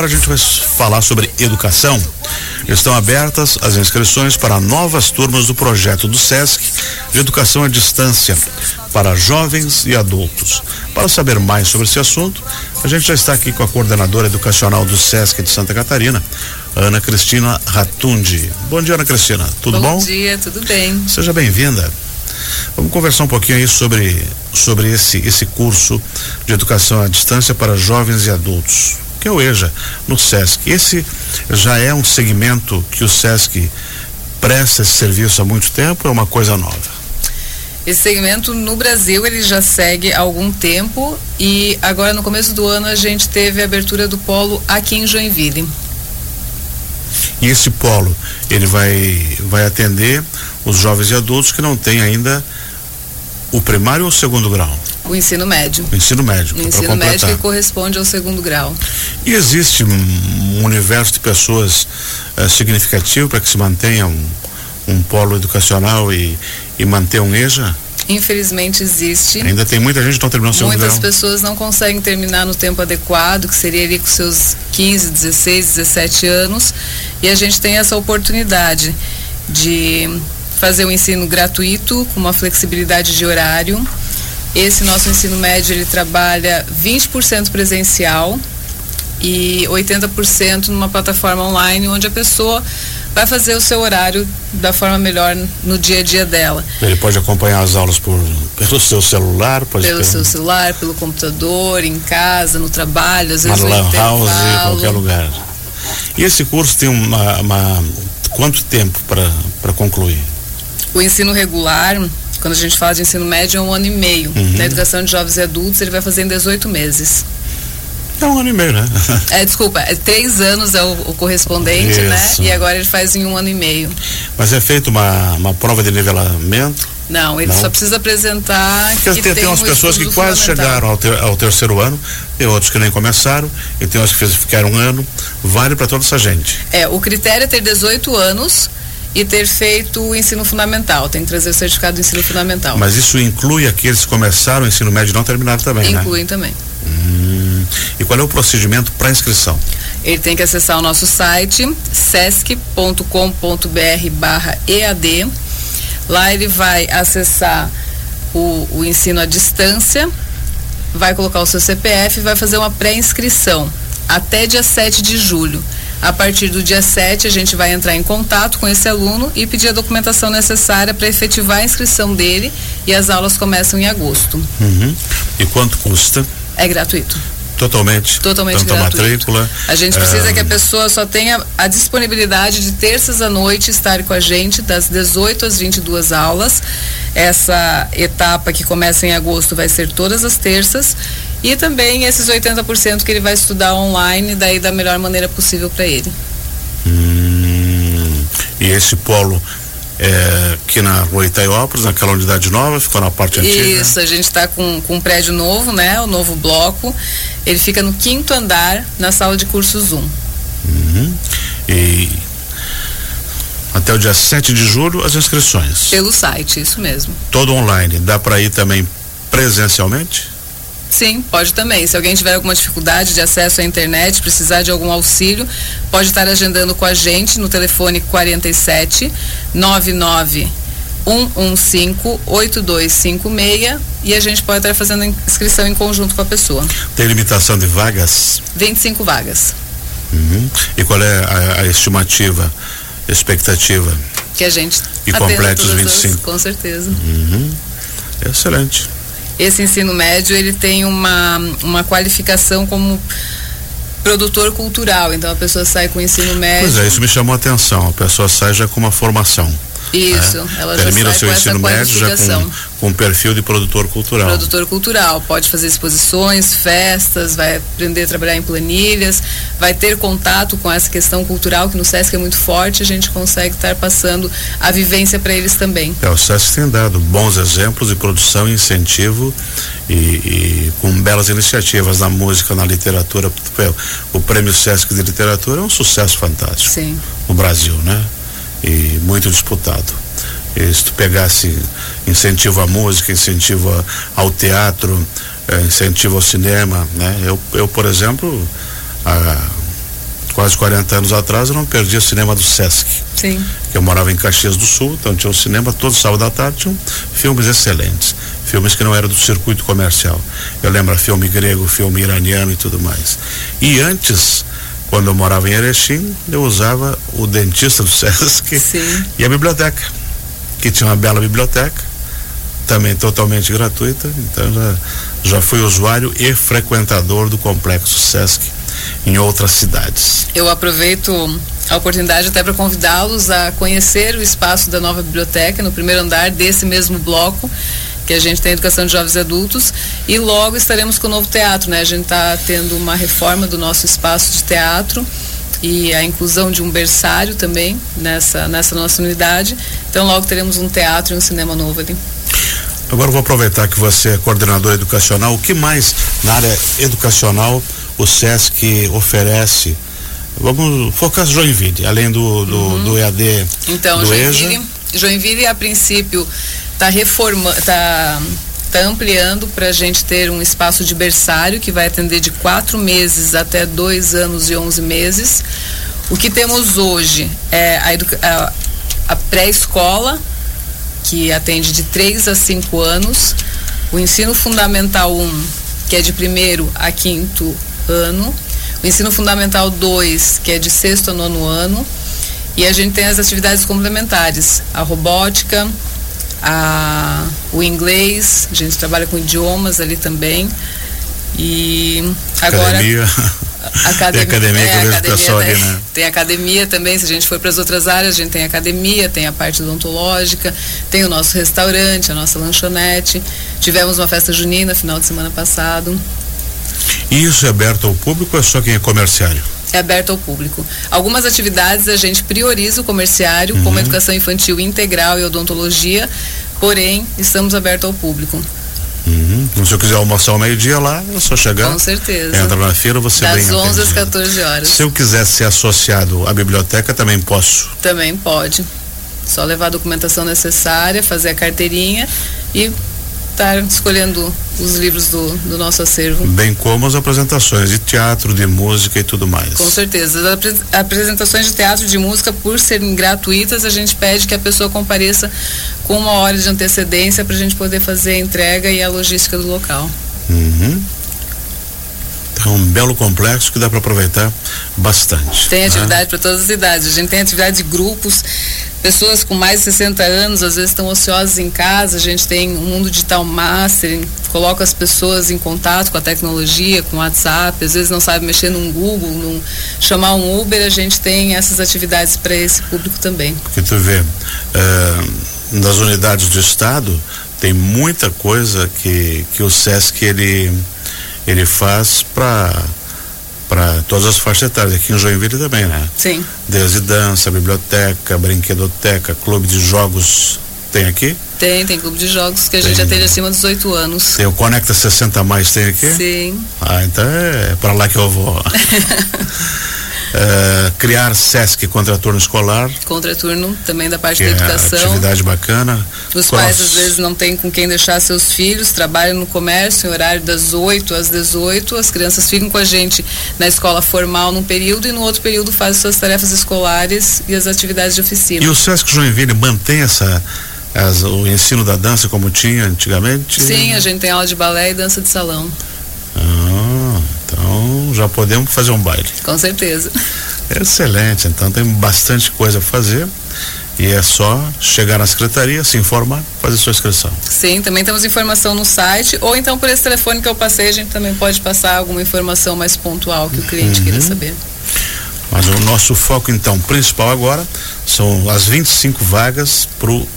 Agora a gente vai falar sobre educação. Estão abertas as inscrições para novas turmas do projeto do SESC de educação à distância para jovens e adultos. Para saber mais sobre esse assunto, a gente já está aqui com a coordenadora educacional do SESC de Santa Catarina, Ana Cristina Ratundi. Bom dia, Ana Cristina. Tudo bom? Bom dia, tudo bem. Seja bem-vinda. Vamos conversar um pouquinho aí sobre, sobre esse, esse curso de educação à distância para jovens e adultos, que é o EJA, no SESC. Esse já é um segmento que o SESC presta esse serviço há muito tempo, é uma coisa nova? Esse segmento no Brasil ele já segue há algum tempo e agora no começo do ano a gente teve a abertura do polo aqui em Joinville. E esse polo, ele vai, vai atender os jovens e adultos que não têm ainda o primário ou o segundo grau? O ensino médio. O ensino médio. O ensino médio que corresponde ao segundo grau. E existe um, universo de pessoas uh, significativo para que se mantenha um, um polo educacional e, e manter um EJA? Infelizmente existe. Ainda tem muita gente que não terminou o segundo Muitas grau. pessoas não conseguem terminar no tempo adequado, que seria ali com seus 15, 16, 17 anos. E a gente tem essa oportunidade de fazer um ensino gratuito, com uma flexibilidade de horário. Esse nosso ensino médio ele trabalha 20% presencial e 80% numa plataforma online, onde a pessoa vai fazer o seu horário da forma melhor no dia a dia dela. Ele pode acompanhar as aulas por, pelo seu celular, pode pelo seu celular, pelo computador, em casa, no trabalho, às vezes no lan house, em qualquer lugar. E esse curso tem uma, uma quanto tempo para concluir? O ensino regular, quando a gente fala de ensino médio, é um ano e meio. Uhum. Na educação de jovens e adultos, ele vai fazer em 18 meses. É um ano e meio, né? é, desculpa, é três anos é o, o correspondente, né? Isso. né? E agora ele faz em um ano e meio. Mas é feito uma, uma prova de nivelamento? Não, ele Não. só precisa apresentar. Porque que tem, tem umas um pessoas que quase chegaram ao, ter, ao, terceiro ano, tem outros que nem começaram, e tem outros que ficaram um ano. Vale para toda essa gente. É, o critério é ter 18 anos e ter feito o ensino fundamental. Tem que trazer o certificado do ensino fundamental. Mas isso inclui aqueles que começaram o ensino médio e não terminaram também, Incluem né? Incluem também. Hum, e qual é o procedimento para inscrição? Ele tem que acessar o nosso site sesc.com.br barra EAD. Lá ele vai acessar o, o ensino à distância, vai colocar o seu CPF e vai fazer uma pré-inscrição até dia 7 de julho. A partir do dia 7, a gente vai entrar em contato com esse aluno e pedir a documentação necessária para efetivar a inscrição dele e as aulas começam em agosto. Uhum. E quanto custa? É gratuito. Totalmente. Totalmente Tanto gratuito. a matrícula. A gente precisa é... que a pessoa só tenha a disponibilidade de terças à noite estar com a gente, das 18 às 22 aulas. Essa etapa que começa em agosto vai ser todas as terças. E também esses 80% que ele vai estudar online, daí da melhor maneira possível para ele. Hum, e esse polo é, aqui na rua Itaiópolis, naquela unidade nova, ficou na parte antiga. Isso, a gente está com, com um prédio novo, né? O novo bloco. Ele fica no quinto andar, na sala de cursos 1. Uhum. E até o dia 7 de julho as inscrições. Pelo site, isso mesmo. Todo online. Dá para ir também presencialmente? Sim, pode também. Se alguém tiver alguma dificuldade de acesso à internet, precisar de algum auxílio, pode estar agendando com a gente no telefone 47 99 115 8256 e a gente pode estar fazendo inscrição em conjunto com a pessoa. Tem limitação de vagas? 25 vagas. Uhum. E qual é a, a estimativa, expectativa? Que a gente e complete os 25. As, com certeza. Uhum. Excelente esse ensino médio ele tem uma, uma qualificação como produtor cultural, então a pessoa sai com o ensino médio. Pois é, isso me chamou a atenção. A pessoa sai já com uma formação. Isso, é. ela Termina já sai seu ensino médio já com, com perfil de produtor cultural. Produtor cultural, pode fazer exposições, festas, vai aprender a trabalhar em planilhas, vai ter contato com essa questão cultural que no SESC é muito forte, a gente consegue estar passando a vivência para eles também. É, o SESC tem dado bons exemplos de produção e incentivo e, e, com belas iniciativas na música, na literatura. O prêmio SESC de literatura é um sucesso fantástico Sim. no Brasil, né? E muito disputado. E se tu pegasse incentivo à música, incentivo ao teatro, eh, incentivo ao cinema, né? Eu, eu por exemplo, há quase 40 anos atrás, eu não perdia cinema do Sesc. Sim. Eu morava em Caxias do Sul, então tinha um cinema todo sábado à tarde, tinham filmes excelentes. Filmes que não eram do circuito comercial. Eu lembro filme grego, filme iraniano e tudo mais. E antes, quando eu morava em Erechim, eu usava o dentista do Sesc Sim. e a biblioteca, que tinha uma bela biblioteca, também totalmente gratuita. Então já, já fui usuário e frequentador do complexo Sesc em outras cidades. Eu aproveito a oportunidade até para convidá-los a conhecer o espaço da nova biblioteca no primeiro andar desse mesmo bloco que a gente tem educação de jovens e adultos e logo estaremos com o novo teatro, né? A gente está tendo uma reforma do nosso espaço de teatro e a inclusão de um berçário também nessa nessa nossa unidade. Então logo teremos um teatro e um cinema novo ali. Agora vou aproveitar que você é coordenador educacional. O que mais na área educacional o SESC oferece? Vamos focar Joinville, além do, do, uhum. do EAD então, do Joinville, EJA. Joinville, a princípio, está reformando, está tá ampliando para a gente ter um espaço de berçário que vai atender de quatro meses até dois anos e onze meses. O que temos hoje é a, a, a pré-escola, que atende de 3 a 5 anos, o ensino fundamental 1, um, que é de primeiro a quinto ano, o ensino fundamental 2, que é de sexto a nono ano, e a gente tem as atividades complementares, a robótica, a, o inglês, a gente trabalha com idiomas ali também. E agora. Academia. Academia, tem academia é, que eu vejo academia, pessoal né? ali, né? Tem academia também, se a gente for para as outras áreas, a gente tem academia, tem a parte odontológica, tem o nosso restaurante, a nossa lanchonete. Tivemos uma festa junina final de semana passado. E isso é aberto ao público ou é só quem é comerciário? É aberto ao público. Algumas atividades a gente prioriza o comerciário, Uhum. como educação infantil integral e odontologia, porém estamos abertos ao público. Uhum. Então, se eu quiser almoçar ao meio-dia lá, é só chegar. Com certeza. Entra na feira, você Das bem 11 às atendido. 14 horas. Se eu quiser ser associado à biblioteca, também posso. Também pode. Só levar a documentação necessária, fazer a carteirinha e estar escolhendo os livros do, do nosso acervo. Bem como as apresentações de teatro, de música e tudo mais. Com certeza. As apre- apresentações de teatro e de música, por serem gratuitas, a gente pede que a pessoa compareça com uma hora de antecedência para a gente poder fazer a entrega e a logística do local. Uhum. Então, um belo complexo que dá para aproveitar bastante. Tem né? atividade para todas as idades. A gente tem atividade de grupos, pessoas com mais de 60 anos, às vezes estão ociosas em casa. A gente tem um mundo digital master, coloca as pessoas em contato com a tecnologia, com o WhatsApp, às vezes não sabe mexer num Google, num, chamar um Uber. A gente tem essas atividades para esse público também. Porque tu vê, eh, nas unidades do Estado, tem muita coisa que, que o SESC ele, ele faz para para todas as faixas etárias, aqui em Joinville também, né? Sim, Desde dança, biblioteca, brinquedoteca, clube de jogos, tem aqui? tem, tem clube de jogos que a gente Tem. atende acima dos 18 anos. Tem o Conecta 60 Mais, tem aqui? Sim, Ah, então é para lá que eu vou. Eh, criar SESC contra turno escolar, contraturno também da parte da é educação. atividade bacana. Os Qual- pais às vezes não têm com quem deixar seus filhos, trabalham no comércio em horário das 8 às 18, as crianças ficam com a gente na escola formal num período e no outro período fazem suas tarefas escolares e as atividades de oficina. E o Sesc Joinville mantém essa, as- o ensino da dança como tinha antigamente? Sim, a gente tem aula de balé e dança de salão, Ah, já podemos fazer um baile. com certeza. Excelente, então tem bastante coisa a fazer e é só chegar na secretaria, se informar, fazer sua inscrição. Sim, também temos informação no site ou então por esse telefone que eu passei a gente também pode passar alguma informação mais pontual que o cliente queira saber. Mas o nosso foco então principal agora são as 25 vagas para o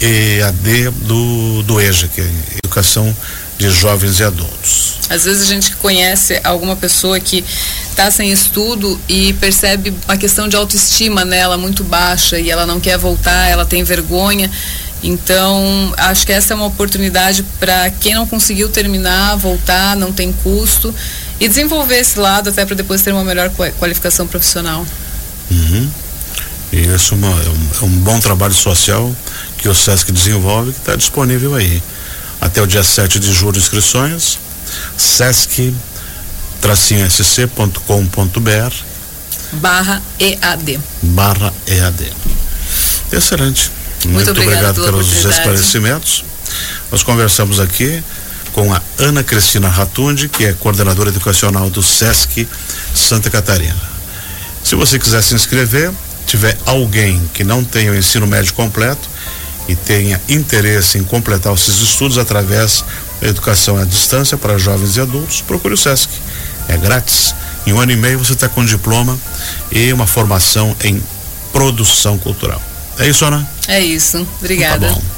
EAD do, do EJA, que é Educação de Jovens e Adultos. Às vezes a gente conhece alguma pessoa que está sem estudo e percebe uma questão de autoestima nela muito baixa e ela não quer voltar, ela tem vergonha. Então, acho que essa é uma oportunidade para quem não conseguiu terminar, voltar, não tem custo e desenvolver esse lado até para depois ter uma melhor qua- qualificação profissional. Uhum. E isso é, uma- é um, é um bom trabalho social que o SESC desenvolve que está disponível aí. Até o dia 7 de julho, inscrições, sesc-sc.com.br barra EAD. Barra EAD. Excelente. Muito, Muito obrigado pelos esclarecimentos. Nós conversamos aqui com a Ana Cristina Ratundi, que é coordenadora educacional do SESC Santa Catarina. Se você quiser se inscrever, tiver alguém que não tenha o ensino médio completo e tenha interesse em completar esses estudos através da educação à distância para jovens e adultos, procure o SESC. É grátis. Em um ano e meio você está com diploma e uma formação em produção cultural. É isso, Ana? É isso. Obrigada. Tá bom.